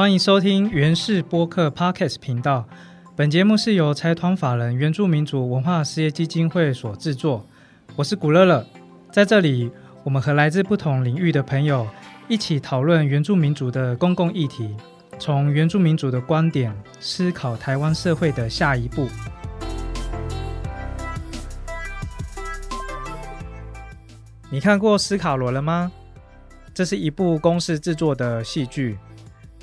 欢迎收听原氏播客 Podcast 频道。本节目是由财团法人原住民族文化事业基金会所制作。我是古乐乐，在这里，我们和来自不同领域的朋友一起讨论原住民族的公共议题，从原住民族的观点思考台湾社会的下一步。你看过《斯卡罗》了吗？这是一部公式制作的戏剧。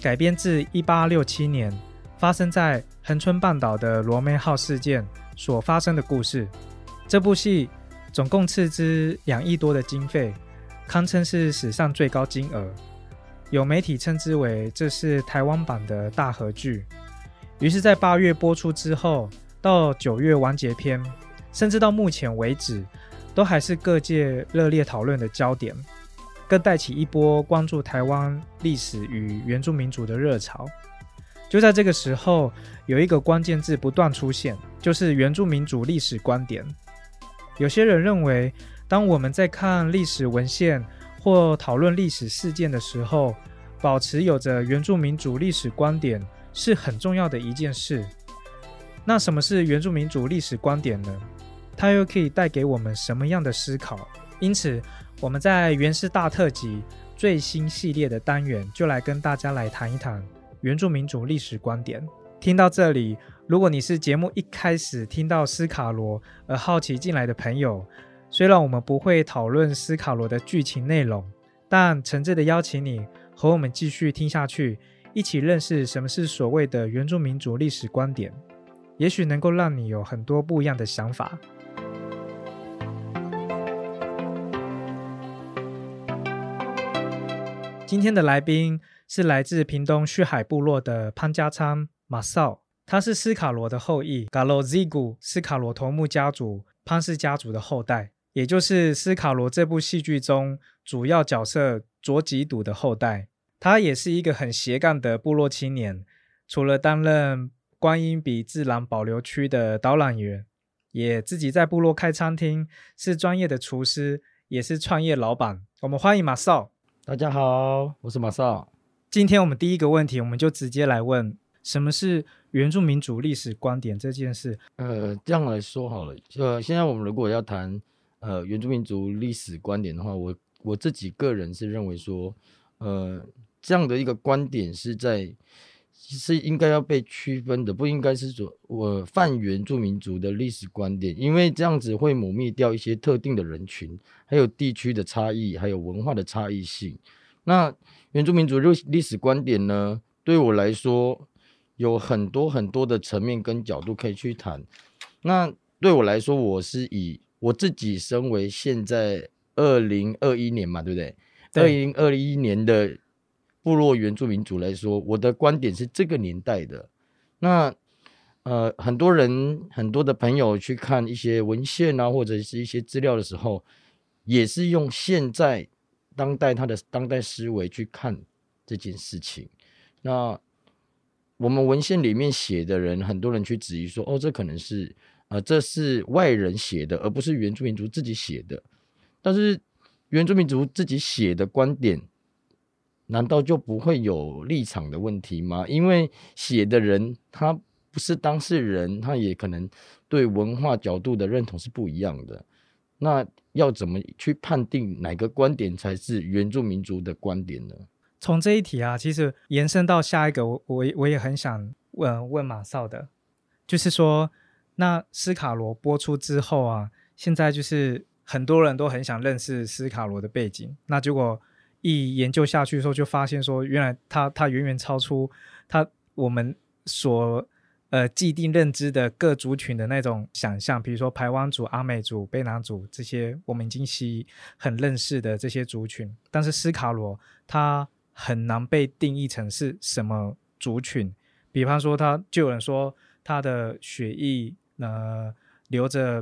改编自一八六七年发生在恒春半岛的罗梅号事件所发生的故事。这部戏总共斥资两亿多的经费，堪称是史上最高金额。有媒体称之为这是台湾版的大合剧。于是，在八月播出之后，到九月完结篇，甚至到目前为止，都还是各界热烈讨论的焦点。更带起一波关注台湾历史与原住民族的热潮。就在这个时候，有一个关键字不断出现，就是原住民族历史观点。有些人认为，当我们在看历史文献或讨论历史事件的时候，保持有着原住民族历史观点是很重要的一件事。那什么是原住民族历史观点呢？它又可以带给我们什么样的思考？因此。我们在原始大特辑最新系列的单元，就来跟大家来谈一谈原住民族历史观点。听到这里，如果你是节目一开始听到斯卡罗而好奇进来的朋友，虽然我们不会讨论斯卡罗的剧情内容，但诚挚的邀请你和我们继续听下去，一起认识什么是所谓的原住民族历史观点，也许能够让你有很多不一样的想法。今天的来宾是来自屏东旭海部落的潘家昌马少，他是斯卡罗的后裔 g a l o z i g u 斯卡罗头目家族潘氏家族的后代，也就是斯卡罗这部戏剧中主要角色卓吉笃的后代。他也是一个很斜杠的部落青年，除了担任观音比自然保留区的导览员，也自己在部落开餐厅，是专业的厨师，也是创业老板。我们欢迎马少。大家好，我是马少。今天我们第一个问题，我们就直接来问：什么是原住民族历史观点这件事？呃，这样来说好了。呃，现在我们如果要谈呃原住民族历史观点的话，我我自己个人是认为说，呃，这样的一个观点是在是应该要被区分的，不应该是说我泛原住民族的历史观点，因为这样子会抹灭掉一些特定的人群。还有地区的差异，还有文化的差异性。那原住民族历历史观点呢？对我来说，有很多很多的层面跟角度可以去谈。那对我来说，我是以我自己身为现在二零二一年嘛，对不对？二零二一年的部落原住民族来说，我的观点是这个年代的。那呃，很多人很多的朋友去看一些文献啊，或者是一些资料的时候。也是用现在当代他的当代思维去看这件事情。那我们文献里面写的人，很多人去质疑说：“哦，这可能是呃，这是外人写的，而不是原住民族自己写的。”但是原住民族自己写的观点，难道就不会有立场的问题吗？因为写的人他不是当事人，他也可能对文化角度的认同是不一样的。那要怎么去判定哪个观点才是原住民族的观点呢？从这一题啊，其实延伸到下一个，我我我也很想问问马少的，就是说，那斯卡罗播出之后啊，现在就是很多人都很想认识斯卡罗的背景，那结果一研究下去的时候，就发现说，原来他他远远超出他我们所。呃，既定认知的各族群的那种想象，比如说排湾族、阿美族、卑南族这些，我们已经是很认识的这些族群。但是斯卡罗他很难被定义成是什么族群。比方说，他就有人说他的血液呃流着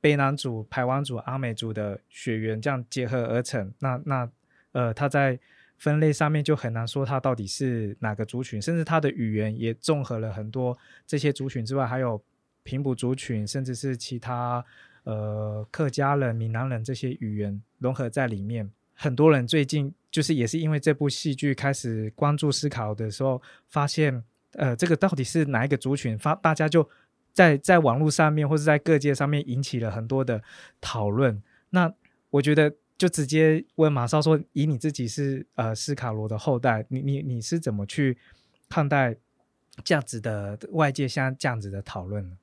卑南族、排湾族、阿美族的血缘这样结合而成。那那呃，他在。分类上面就很难说它到底是哪个族群，甚至它的语言也综合了很多这些族群之外，还有平埔族群，甚至是其他呃客家人、闽南人这些语言融合在里面。很多人最近就是也是因为这部戏剧开始关注思考的时候，发现呃，这个到底是哪一个族群？发大家就在在网络上面或者在各界上面引起了很多的讨论。那我觉得就直接问马少说，以你自己是呃斯卡罗的后代，你你你是怎么去看待这样子的外界像这样子的讨论呢？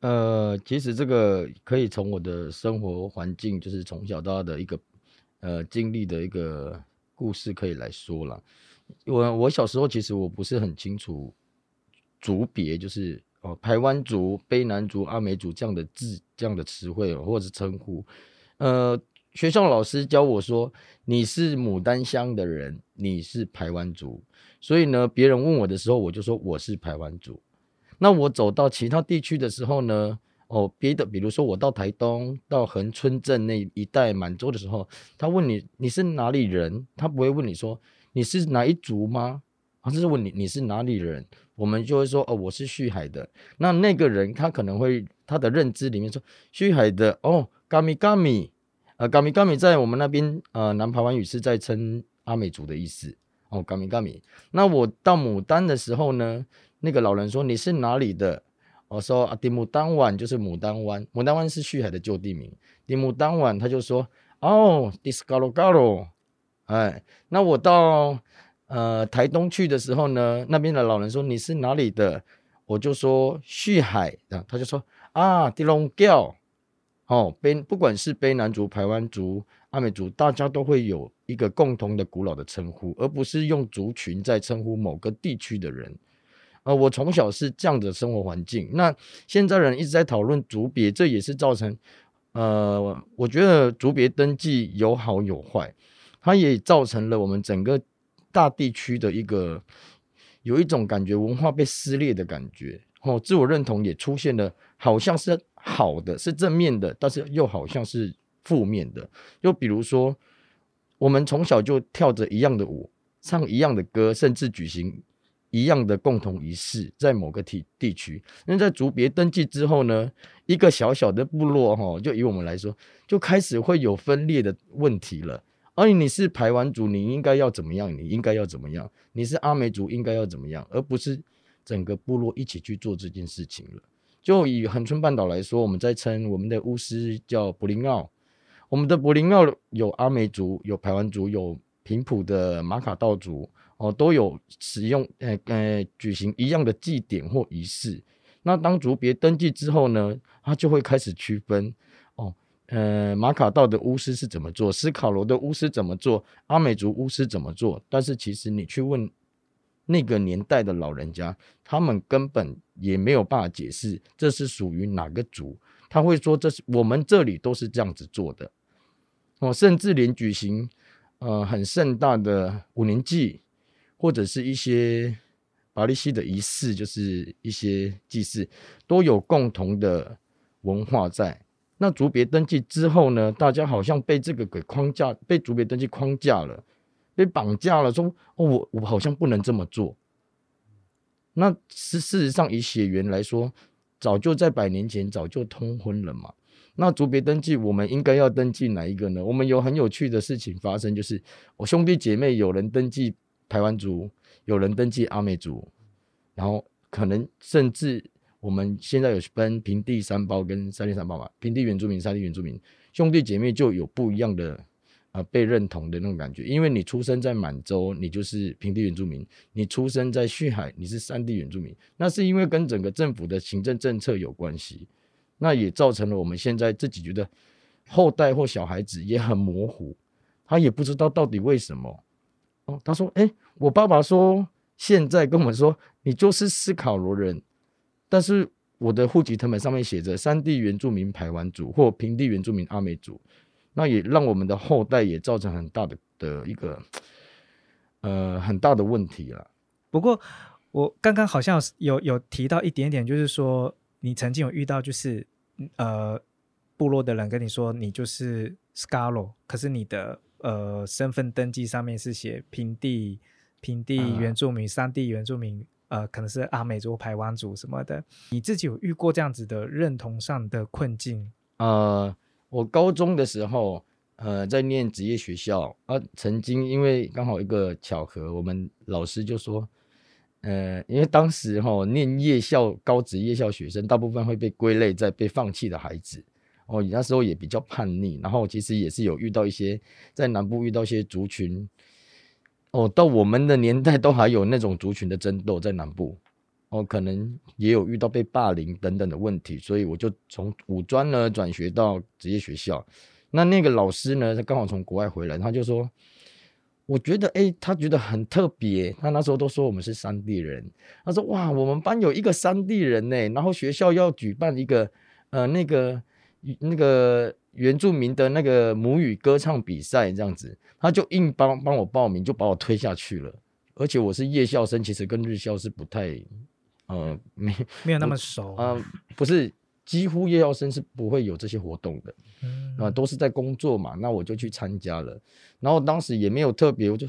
呃，其实这个可以从我的生活环境，就是从小到大的一个呃经历的一个故事可以来说了。我我小时候其实我不是很清楚族别，就是哦台湾族、卑南族、阿美族这样的字、这样的词汇或者是称呼。呃，学校老师教我说，你是牡丹乡的人，你是台湾族。所以呢，别人问我的时候，我就说我是台湾族。那我走到其他地区的时候呢？哦，别的，比如说我到台东、到恒春镇那一带满洲的时候，他问你你是哪里人，他不会问你说你是哪一族吗？他就是问你你是哪里人，我们就会说哦，我是旭海的。那那个人他可能会他的认知里面说旭海的哦，嘎米嘎米，呃，嘎米嘎米在我们那边呃南台湾语是在称阿美族的意思哦，嘎米嘎米。那我到牡丹的时候呢？那个老人说：“你是哪里的？”我说：“啊，丁牡丹湾就是牡丹湾，牡丹湾是旭海的旧地名。丁牡丹湾，他就说：‘哦，dis galo galo。’哎，那我到呃台东去的时候呢，那边的老人说：‘你是哪里的？’我就说：‘旭海。’啊，他就说：‘啊，地龙教。’哦，卑不管是卑南族、排湾族、阿美族，大家都会有一个共同的古老的称呼，而不是用族群在称呼某个地区的人。”呃，我从小是这样的生活环境。那现在人一直在讨论族别，这也是造成，呃，我觉得族别登记有好有坏，它也造成了我们整个大地区的一个有一种感觉文化被撕裂的感觉。哦，自我认同也出现了，好像是好的，是正面的，但是又好像是负面的。就比如说，我们从小就跳着一样的舞，唱一样的歌，甚至举行。一样的共同仪式，在某个地地区，那在族别登记之后呢，一个小小的部落哈，就以我们来说，就开始会有分裂的问题了。而你是排湾族，你应该要怎么样？你应该要怎么样？你是阿美族，应该要怎么样？而不是整个部落一起去做这件事情了。就以恒春半岛来说，我们在称我们的巫师叫柏林奥，我们的柏林奥有阿美族，有排湾族，有平埔的马卡道族。哦，都有使用，呃呃，举行一样的祭典或仪式。那当族别登记之后呢，他就会开始区分。哦，呃，马卡道的巫师是怎么做？斯卡罗的巫师怎么做？阿美族巫师怎么做？但是其实你去问那个年代的老人家，他们根本也没有办法解释这是属于哪个族。他会说这是我们这里都是这样子做的。哦，甚至连举行呃很盛大的五年祭。或者是一些巴利西的仪式，就是一些祭祀，都有共同的文化在。那族别登记之后呢，大家好像被这个给框架，被族别登记框架了，被绑架了，说哦，我我好像不能这么做。那是事实上，以血缘来说，早就在百年前早就通婚了嘛。那族别登记，我们应该要登记哪一个呢？我们有很有趣的事情发生，就是我兄弟姐妹有人登记。台湾族有人登记阿美族，然后可能甚至我们现在有分平地三胞跟三地三胞嘛，平地原住民、三地原住民兄弟姐妹就有不一样的呃被认同的那种感觉，因为你出生在满洲，你就是平地原住民；你出生在旭海，你是三地原住民。那是因为跟整个政府的行政政策有关系，那也造成了我们现在自己觉得后代或小孩子也很模糊，他也不知道到底为什么。哦，他说：“哎，我爸爸说现在跟我们说，你就是斯考罗人，但是我的户籍成本上面写着山地原住民排湾族或平地原住民阿美族，那也让我们的后代也造成很大的的一个呃很大的问题了。不过我刚刚好像有有提到一点点，就是说你曾经有遇到就是呃部落的人跟你说你就是 Scalo，，可是你的。”呃，身份登记上面是写平地、平地原住民、山地原住民，呃，可能是阿美族、排湾族什么的。你自己有遇过这样子的认同上的困境？呃，我高中的时候，呃在念职业学校啊，曾经因为刚好一个巧合，我们老师就说，呃，因为当时哈念夜校高职夜校学生，大部分会被归类在被放弃的孩子。哦，你那时候也比较叛逆，然后其实也是有遇到一些在南部遇到一些族群。哦，到我们的年代都还有那种族群的争斗在南部。哦，可能也有遇到被霸凌等等的问题，所以我就从五专呢转学到职业学校。那那个老师呢，他刚好从国外回来，他就说，我觉得哎，他觉得很特别。他那时候都说我们是山地人，他说哇，我们班有一个山地人呢，然后学校要举办一个呃那个那个原住民的那个母语歌唱比赛这样子，他就硬帮帮我报名，就把我推下去了。而且我是夜校生，其实跟日校是不太。呃，没 没有那么熟啊，不是，几乎夜校生是不会有这些活动的，啊，都是在工作嘛，那我就去参加了，然后当时也没有特别，我就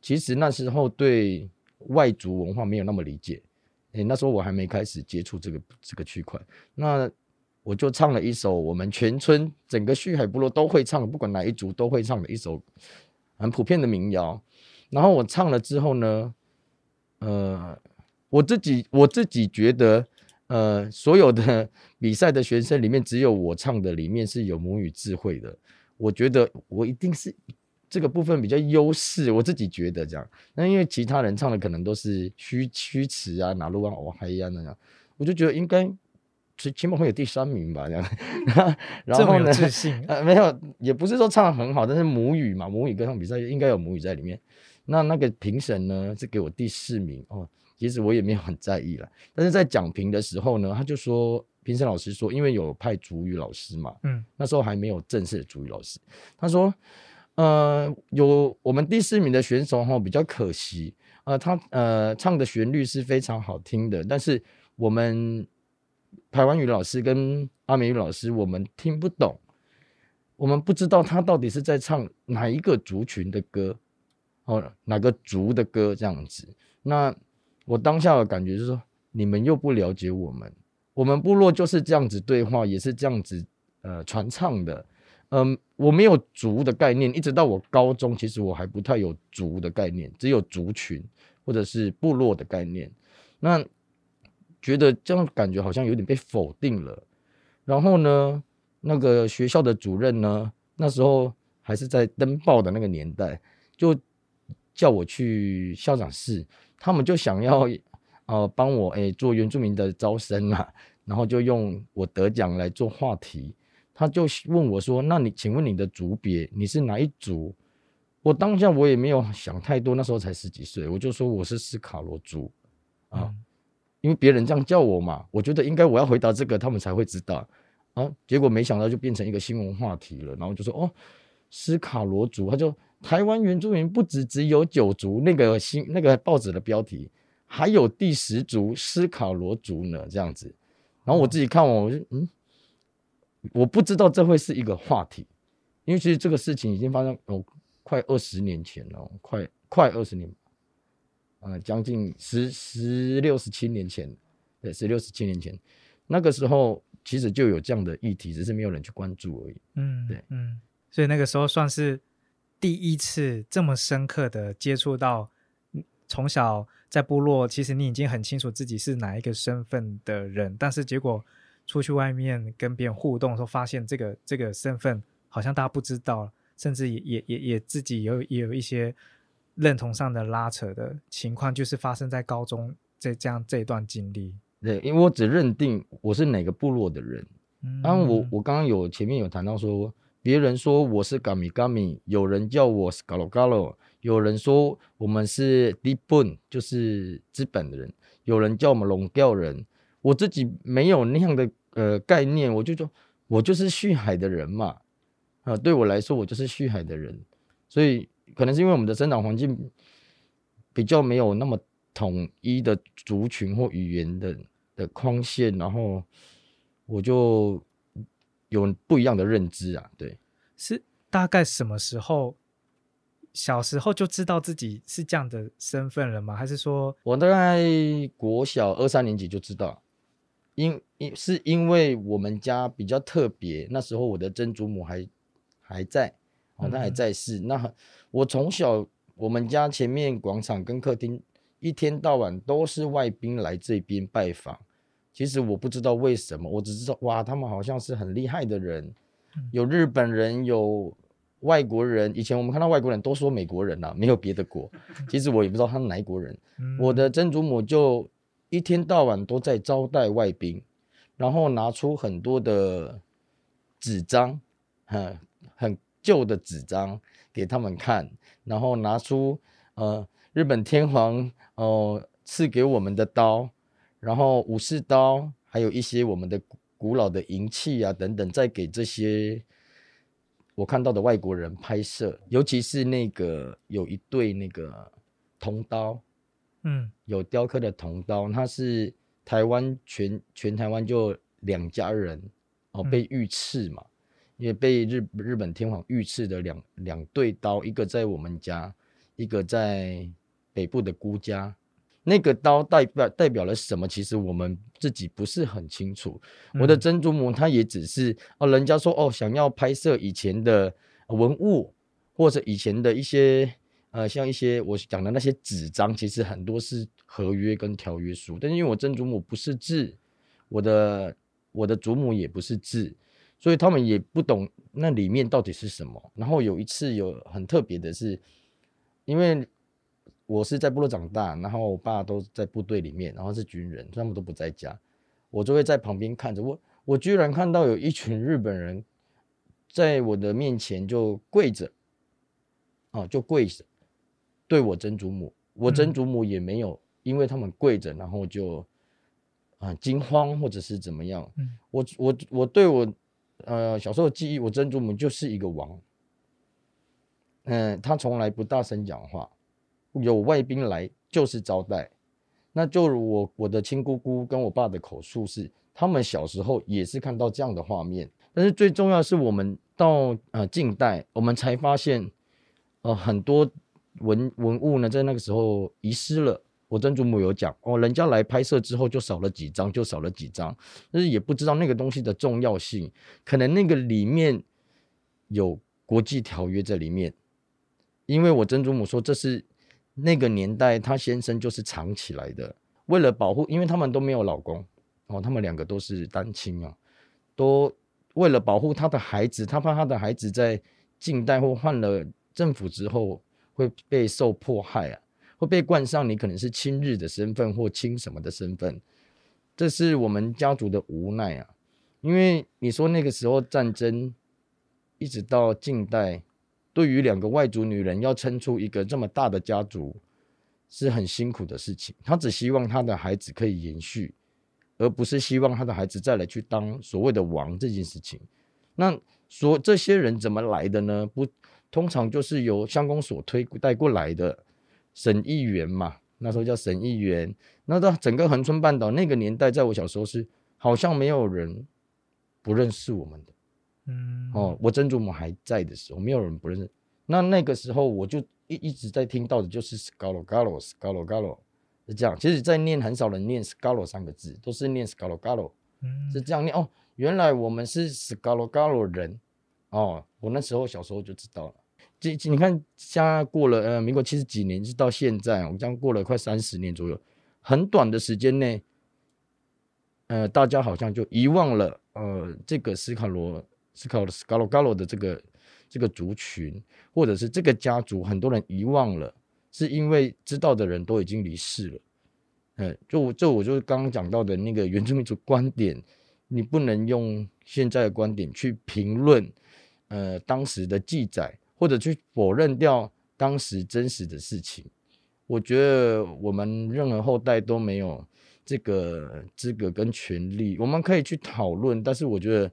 其实那时候对外族文化没有那么理解，哎，那时候我还没开始接触这个这个区块，那我就唱了一首我们全村整个旭海部落都会唱，不管哪一族都会唱的一首很普遍的民谣，然后我唱了之后呢，呃。我自己我自己觉得，呃，所有的 比赛的学生里面，只有我唱的里面是有母语智慧的。我觉得我一定是这个部分比较优势，我自己觉得这样。那因为其他人唱的可能都是虚虚词啊，哪路啊，哦还一样那样，我就觉得应该起起码会有第三名吧这样。然后呢，自信 呃没有，也不是说唱的很好，但是母语嘛，母语歌唱比赛应该有母语在里面。那那个评审呢是给我第四名哦。其实我也没有很在意了，但是在讲评的时候呢，他就说评审老师说，因为有派主语老师嘛，嗯，那时候还没有正式的主语老师，他说，呃，有我们第四名的选手哈比较可惜，呃，他呃唱的旋律是非常好听的，但是我们台湾语老师跟阿美语老师我们听不懂，我们不知道他到底是在唱哪一个族群的歌，哦，哪个族的歌这样子，那。我当下的感觉就是说，你们又不了解我们，我们部落就是这样子对话，也是这样子呃传唱的，嗯，我没有族的概念，一直到我高中，其实我还不太有族的概念，只有族群或者是部落的概念。那觉得这样感觉好像有点被否定了。然后呢，那个学校的主任呢，那时候还是在登报的那个年代，就叫我去校长室。他们就想要，呃，帮我诶做原住民的招生嘛，然后就用我得奖来做话题。他就问我说：“那你请问你的族别，你是哪一族？”我当下我也没有想太多，那时候才十几岁，我就说我是斯卡罗族啊，因为别人这样叫我嘛，我觉得应该我要回答这个，他们才会知道啊。结果没想到就变成一个新闻话题了，然后就说：“哦，斯卡罗族。”他就。台湾原住民不止只有九族，那个新那个报纸的标题还有第十族斯卡罗族呢，这样子。然后我自己看完，我就嗯，我不知道这会是一个话题，因为其实这个事情已经发生哦，快二十年前了，快快二十年，啊，将近十十六十七年前，对，十六十七年前，那个时候其实就有这样的议题，只是没有人去关注而已。嗯，对，嗯，所以那个时候算是。第一次这么深刻的接触到，从小在部落，其实你已经很清楚自己是哪一个身份的人，但是结果出去外面跟别人互动的时候，发现这个这个身份好像大家不知道，甚至也也也也自己有也有一些认同上的拉扯的情况，就是发生在高中这这样这一段经历。对，因为我只认定我是哪个部落的人，当然后我我刚刚有前面有谈到说。别人说我是嘎米嘎米，有人叫我是嘎罗嘎罗，有人说我们是迪本，就是资本的人，有人叫我们龙钓人。我自己没有那样的呃概念，我就说，我就是旭海的人嘛，啊，对我来说，我就是旭海的人。所以可能是因为我们的生长环境比较没有那么统一的族群或语言的的框线，然后我就。有不一样的认知啊，对，是大概什么时候？小时候就知道自己是这样的身份了吗？还是说我大概国小二三年级就知道？因因是因为我们家比较特别，那时候我的曾祖母还还在，哦，他还在世。那我从小，我们家前面广场跟客厅，一天到晚都是外宾来这边拜访。其实我不知道为什么，我只知道哇，他们好像是很厉害的人，有日本人，有外国人。以前我们看到外国人都说美国人呐，没有别的国。其实我也不知道他是哪国人。我的曾祖母就一天到晚都在招待外宾，然后拿出很多的纸张，很很旧的纸张给他们看，然后拿出呃日本天皇哦赐给我们的刀。然后武士刀，还有一些我们的古老的银器啊等等，再给这些我看到的外国人拍摄，尤其是那个有一对那个铜刀，嗯，有雕刻的铜刀，它是台湾全全台湾就两家人哦被御赐嘛，因为被日日本天皇御赐的两两对刀，一个在我们家，一个在北部的姑家。那个刀代表代表了什么？其实我们自己不是很清楚。我的曾祖母她也只是哦，人家说哦，想要拍摄以前的文物，或者以前的一些呃，像一些我讲的那些纸张，其实很多是合约跟条约书。但是因为我曾祖母不是字，我的我的祖母也不是字，所以他们也不懂那里面到底是什么。然后有一次有很特别的是，因为。我是在部落长大，然后我爸都在部队里面，然后是军人，他们都不在家，我就会在旁边看着。我我居然看到有一群日本人在我的面前就跪着，啊，就跪着对我曾祖母，我曾祖母也没有因为他们跪着，然后就啊惊慌或者是怎么样。我我我对我呃小时候记忆，我曾祖母就是一个王，嗯，他从来不大声讲话。有外宾来就是招待，那就如我我的亲姑姑跟我爸的口述是，他们小时候也是看到这样的画面。但是最重要是我们到呃近代，我们才发现，呃很多文文物呢在那个时候遗失了。我曾祖母有讲哦，人家来拍摄之后就少了几张，就少了几张，但是也不知道那个东西的重要性，可能那个里面有国际条约在里面，因为我曾祖母说这是。那个年代，她先生就是藏起来的，为了保护，因为他们都没有老公哦，他们两个都是单亲啊，都为了保护她的孩子，她怕她的孩子在近代或换了政府之后会被受迫害啊，会被冠上你可能是亲日的身份或亲什么的身份，这是我们家族的无奈啊，因为你说那个时候战争一直到近代。对于两个外族女人要撑出一个这么大的家族，是很辛苦的事情。她只希望她的孩子可以延续，而不是希望她的孩子再来去当所谓的王这件事情。那说这些人怎么来的呢？不，通常就是由乡公所推带过来的省议员嘛。那时候叫省议员。那到整个恒春半岛那个年代，在我小时候是好像没有人不认识我们的。嗯哦，我曾祖母还在的时候，没有人不认识。那那个时候，我就一一直在听到的就是 “scalo galo scalo galo” 是这样。其实，在念很少人念 “scalo” 三个字，都是念 “scalo galo”，是这样念。哦，原来我们是 “scalo galo” 人哦。我那时候小时候就知道了。这你看，现在过了呃，民国七十几年，直到现在，我们这样过了快三十年左右，很短的时间内，呃，大家好像就遗忘了呃，这个斯卡罗。斯考斯卡罗加罗的这个这个族群，或者是这个家族，很多人遗忘了，是因为知道的人都已经离世了。嗯，就就我就是刚刚讲到的那个原住民族观点，你不能用现在的观点去评论，呃，当时的记载，或者去否认掉当时真实的事情。我觉得我们任何后代都没有这个资格跟权利。我们可以去讨论，但是我觉得。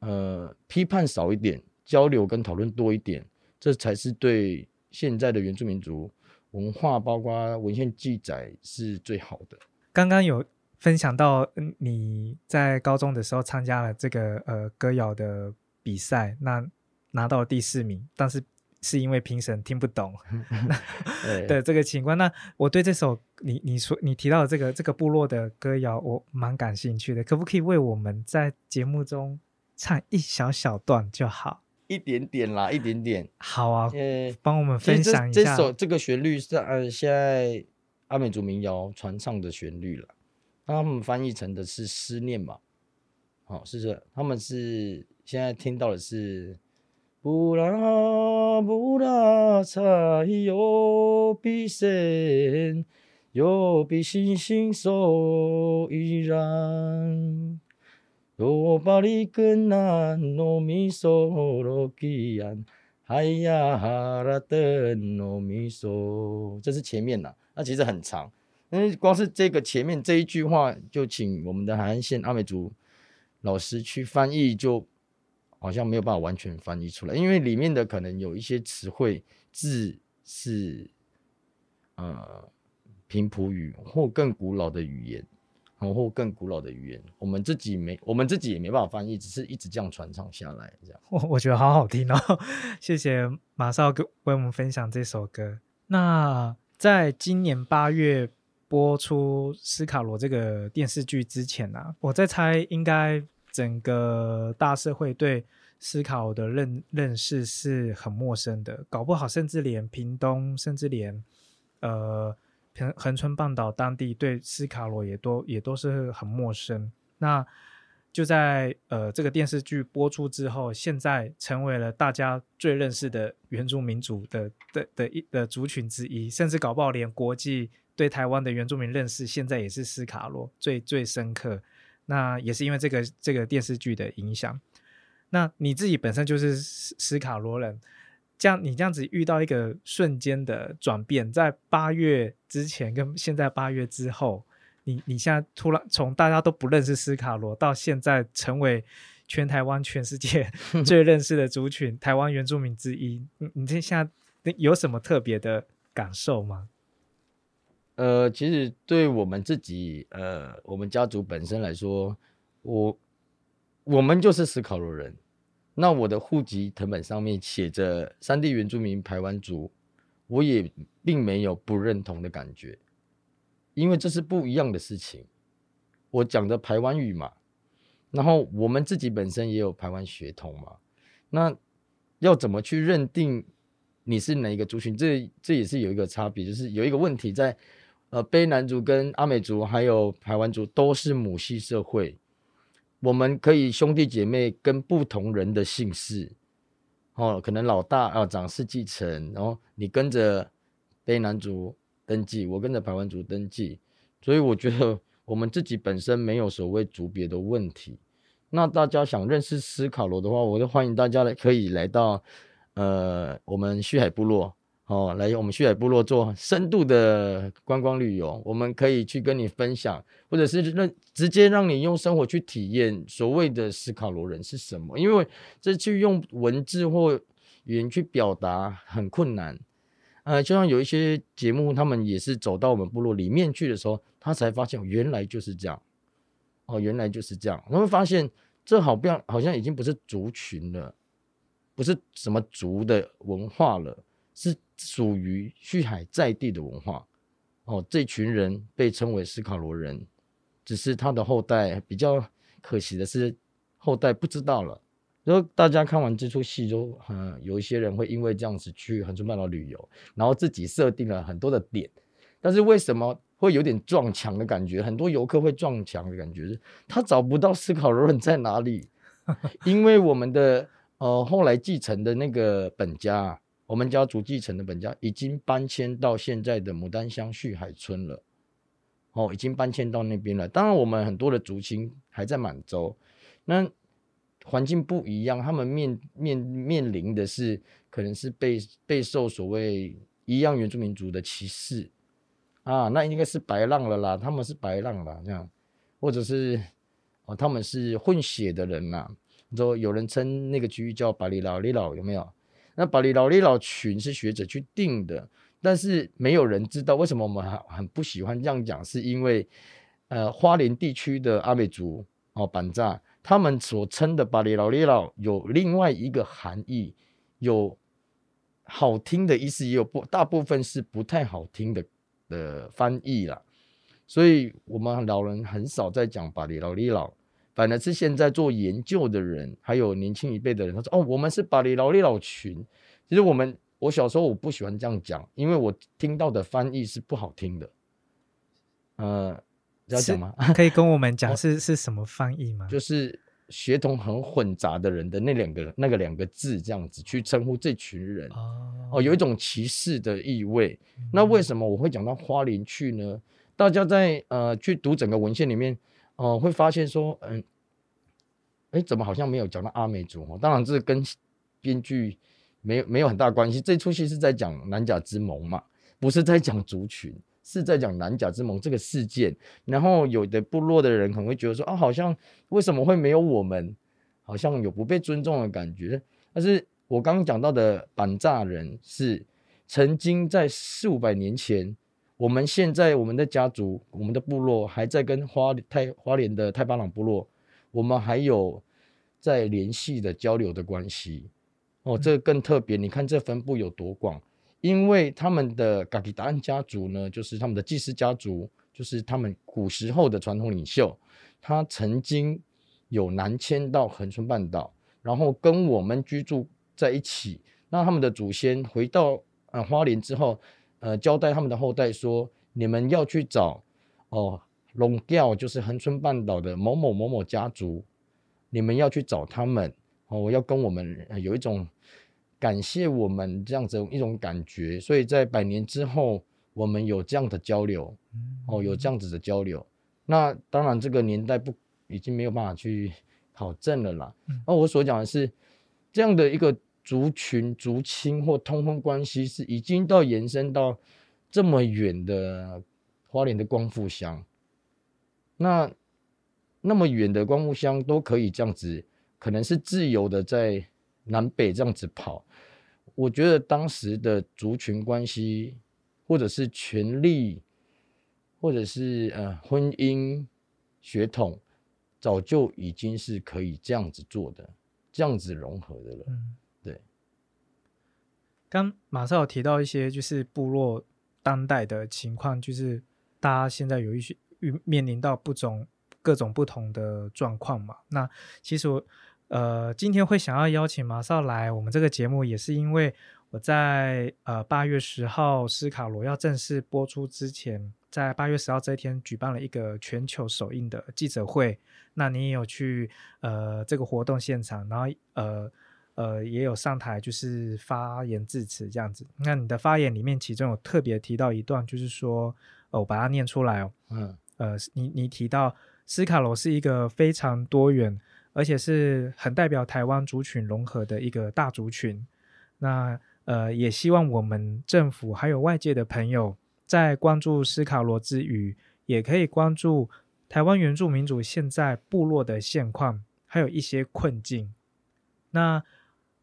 呃，批判少一点，交流跟讨论多一点，这才是对现在的原住民族文化，包括文献记载是最好的。刚刚有分享到，你在高中的时候参加了这个呃歌谣的比赛，那拿到了第四名，但是是因为评审听不懂 的这个情况。那我对这首你你说你提到的这个这个部落的歌谣，我蛮感兴趣的，可不可以为我们在节目中？唱一小小段就好。一点点啦，一点点。好啊，呃，帮我们分享一下。这首这个旋律是呃现在阿美族民谣传唱的旋律了，那他们翻译成的是思念嘛？好、是这，他们是现在听到的是布拉布拉彩哟比森哟比星星手依然。哟巴里根南糯米索罗基安，海呀哈拉登糯米索，这是前面呐，那其实很长，因为光是这个前面这一句话，就请我们的海岸线阿美族老师去翻译，就好像没有办法完全翻译出来，因为里面的可能有一些词汇字是呃平埔语或更古老的语言。然后更古老的语言，我们自己没，我们自己也没办法翻译，只是一直这样传唱下来，这样。我 我觉得好好听哦，谢谢马少给为我们分享这首歌。那在今年八月播出《斯卡罗》这个电视剧之前呢、啊，我在猜，应该整个大社会对斯卡罗的认认识是很陌生的，搞不好甚至连屏东，甚至连呃。恒恒春半岛当地对斯卡罗也都也都是很陌生。那就在呃这个电视剧播出之后，现在成为了大家最认识的原住民族的的的一的族群之一，甚至搞不好连国际对台湾的原住民认识，现在也是斯卡罗最最深刻。那也是因为这个这个电视剧的影响。那你自己本身就是斯斯卡罗人。这样，你这样子遇到一个瞬间的转变，在八月之前跟现在八月之后，你你现在突然从大家都不认识斯卡罗，到现在成为全台湾、全世界 最认识的族群——台湾原住民之一，你你这现在有什么特别的感受吗？呃，其实对我们自己，呃，我们家族本身来说，我我们就是斯卡罗人。那我的户籍成本上面写着山地原住民排湾族，我也并没有不认同的感觉，因为这是不一样的事情。我讲的排湾语嘛，然后我们自己本身也有排湾血统嘛，那要怎么去认定你是哪一个族群？这这也是有一个差别，就是有一个问题在，呃，卑南族跟阿美族还有排湾族都是母系社会。我们可以兄弟姐妹跟不同人的姓氏，哦，可能老大啊长氏继承，然后你跟着卑南族登记，我跟着排湾族登记，所以我觉得我们自己本身没有所谓族别的问题。那大家想认识斯卡罗的话，我就欢迎大家来，可以来到呃我们旭海部落。哦，来我们旭海部落做深度的观光旅游，我们可以去跟你分享，或者是让直接让你用生活去体验所谓的斯卡罗人是什么，因为这去用文字或语言去表达很困难。呃，就像有一些节目，他们也是走到我们部落里面去的时候，他才发现原来就是这样。哦，原来就是这样，他会发现这好像好像已经不是族群了，不是什么族的文化了。是属于旭海在地的文化哦，这群人被称为斯卡罗人，只是他的后代比较可惜的是，后代不知道了。然后大家看完这出戏，就嗯，有一些人会因为这样子去恒春半岛旅游，然后自己设定了很多的点，但是为什么会有点撞墙的感觉？很多游客会撞墙的感觉是，他找不到斯卡罗人在哪里，因为我们的呃后来继承的那个本家。我们家族继承的本家已经搬迁到现在的牡丹乡旭海村了，哦，已经搬迁到那边了。当然，我们很多的族亲还在满洲，那环境不一样，他们面面面临的是可能是被备受所谓一样原住民族的歧视。啊，那应该是白浪了啦，他们是白浪啦，这样，或者是哦，他们是混血的人呐，说有人称那个区域叫巴里老里老，有没有？那巴黎老里老群是学者去定的，但是没有人知道为什么我们很很不喜欢这样讲，是因为呃花莲地区的阿美族哦板扎他们所称的巴黎老里老有另外一个含义，有好听的意思，也有不大部分是不太好听的的翻译啦，所以我们老人很少在讲巴黎老里老，反而是现在做研究的人，还有年轻一辈的人，他说：“哦，我们是巴黎劳力老群。”其实我们，我小时候我不喜欢这样讲，因为我听到的翻译是不好听的。呃，要讲吗？可以跟我们讲是是什么翻译吗？就是血统很混杂的人的那两个那个两个字，这样子去称呼这群人。哦，有一种歧视的意味。那为什么我会讲到花莲去呢？大家在呃去读整个文献里面。哦，会发现说，嗯，哎，怎么好像没有讲到阿美族？哦，当然这跟编剧没有没有很大关系。这出戏是在讲南甲之盟嘛，不是在讲族群，是在讲南甲之盟这个事件。然后有的部落的人可能会觉得说，啊，好像为什么会没有我们？好像有不被尊重的感觉。但是我刚刚讲到的板栅人是曾经在四五百年前。我们现在我们的家族，我们的部落还在跟花太花莲的太巴朗部落，我们还有在联系的交流的关系。哦，这个更特别。你看这分布有多广，因为他们的嘎吉达安家族呢，就是他们的祭司家族，就是他们古时候的传统领袖，他曾经有南迁到恒春半岛，然后跟我们居住在一起。那他们的祖先回到呃花莲之后。呃，交代他们的后代说，你们要去找哦，龙调就是恒春半岛的某某某某家族，你们要去找他们哦，我要跟我们有一种感谢我们这样子一种感觉，所以在百年之后，我们有这样的交流，哦，有这样子的交流。那当然，这个年代不已经没有办法去考证了啦。那我所讲的是这样的一个。族群、族亲或通婚关系是已经到延伸到这么远的花莲的光复乡，那那么远的光复乡都可以这样子，可能是自由的在南北这样子跑。我觉得当时的族群关系，或者是权力，或者是呃婚姻血统，早就已经是可以这样子做的，这样子融合的了。刚马上有提到一些，就是部落当代的情况，就是大家现在有一些遇面临到不种各种不同的状况嘛。那其实我呃今天会想要邀请马少来我们这个节目，也是因为我在呃八月十号斯卡罗要正式播出之前，在八月十号这一天举办了一个全球首映的记者会。那你也有去呃这个活动现场，然后呃。呃，也有上台就是发言致辞这样子。那你的发言里面，其中有特别提到一段，就是说，哦，我把它念出来哦。嗯。呃，你你提到斯卡罗是一个非常多元，而且是很代表台湾族群融合的一个大族群。那呃，也希望我们政府还有外界的朋友，在关注斯卡罗之余，也可以关注台湾原住民族现在部落的现况，还有一些困境。那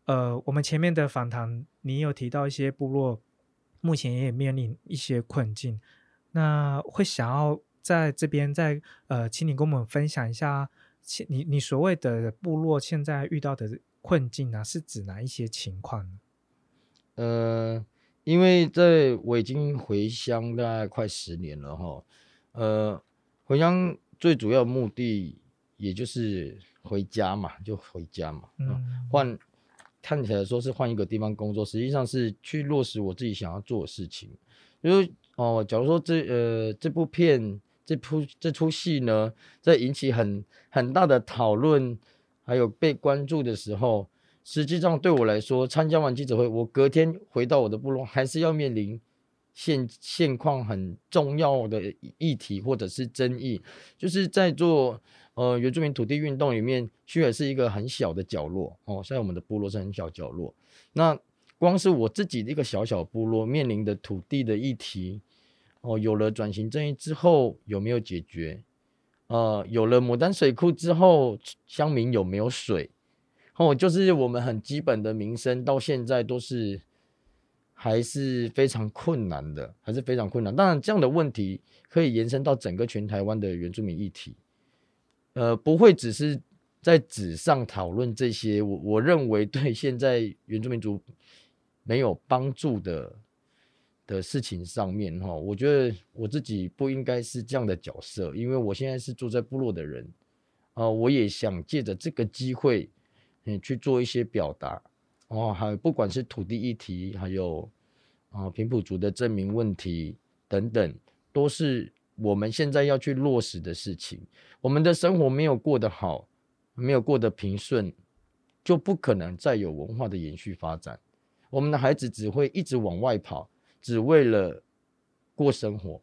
呃，我们前面的访谈，你有提到一些部落目前也面临一些困境，那会想要在这边再呃，请你跟我们分享一下，你你所谓的部落现在遇到的困境啊，是指哪一些情况呢？呃，因为在我已经回乡大概快十年了哈，呃，回乡最主要目的也就是回家嘛，就回家嘛，嗯，换。看起来说是换一个地方工作，实际上是去落实我自己想要做的事情。因为哦，假如说这呃这部片这部这出戏呢，在引起很很大的讨论，还有被关注的时候，实际上对我来说，参加完记者会，我隔天回到我的部落，还是要面临现现况很重要的议题或者是争议，就是在做。呃，原住民土地运动里面，区尔是一个很小的角落哦。现在我们的部落是很小角落。那光是我自己的一个小小部落面临的土地的议题哦，有了转型正义之后有没有解决？呃，有了牡丹水库之后，乡民有没有水？哦，就是我们很基本的民生，到现在都是还是非常困难的，还是非常困难。当然，这样的问题可以延伸到整个全台湾的原住民议题。呃，不会只是在纸上讨论这些，我我认为对现在原住民族没有帮助的的事情上面哈，我觉得我自己不应该是这样的角色，因为我现在是住在部落的人，呃，我也想借着这个机会，嗯，去做一些表达。哦，还不管是土地议题，还有啊平埔族的证明问题等等，都是我们现在要去落实的事情。我们的生活没有过得好，没有过得平顺，就不可能再有文化的延续发展。我们的孩子只会一直往外跑，只为了过生活。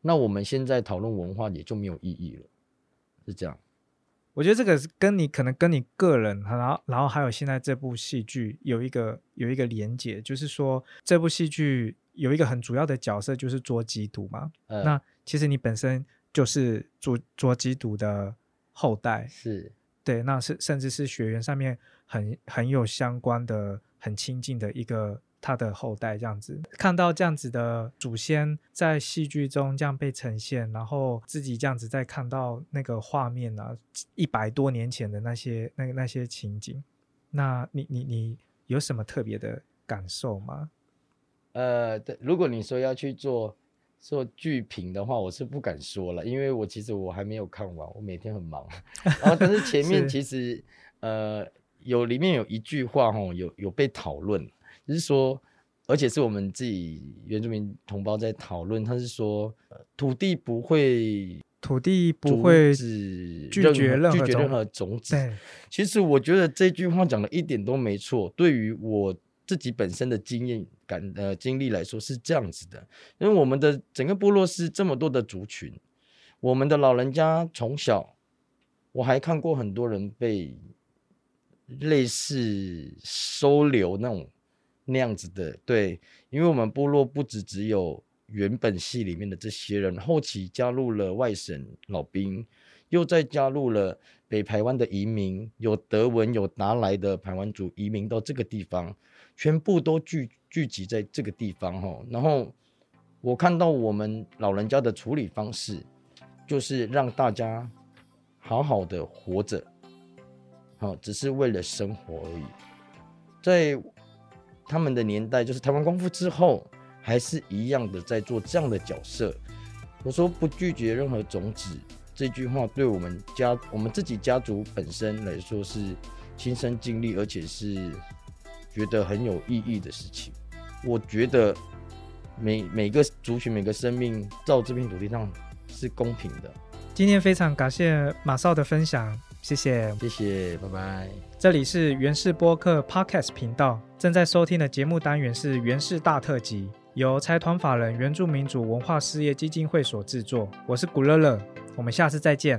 那我们现在讨论文化也就没有意义了，是这样。我觉得这个是跟你可能跟你个人，然后然后还有现在这部戏剧有一个有一个连结，就是说这部戏剧有一个很主要的角色就是捉基督嘛。那其实你本身就是捉捉基督的后代，是对，那是甚至是血缘上面很很有相关的、很亲近的一个。他的后代这样子，看到这样子的祖先在戏剧中这样被呈现，然后自己这样子在看到那个画面啊，一百多年前的那些那那些情景，那你你你有什么特别的感受吗？呃，对，如果你说要去做做剧评的话，我是不敢说了，因为我其实我还没有看完，我每天很忙。然后，但是前 面其实呃有里面有一句话哈，有有被讨论。就是说，而且是我们自己原住民同胞在讨论。他是说，土地不会，土地不会拒绝任何拒绝任何种子。其实我觉得这句话讲的一点都没错。对于我自己本身的经验感呃经历来说是这样子的，因为我们的整个部落是这么多的族群，我们的老人家从小，我还看过很多人被类似收留那种。那样子的，对，因为我们部落不只只有原本系里面的这些人，后期加入了外省老兵，又再加入了北台湾的移民，有德文有拿来的台湾族移民到这个地方，全部都聚聚集在这个地方哈。然后我看到我们老人家的处理方式，就是让大家好好的活着，好，只是为了生活而已，在。他们的年代就是台湾光复之后，还是一样的在做这样的角色。我说不拒绝任何种子这句话，对我们家我们自己家族本身来说是亲身经历，而且是觉得很有意义的事情。我觉得每每个族群每个生命在这片土地上是公平的。今天非常感谢马少的分享。谢谢，谢谢，拜拜。这里是原氏播客 Podcast 频道，正在收听的节目单元是原氏大特辑，由财团法人原住民族文化事业基金会所制作。我是古乐乐，我们下次再见。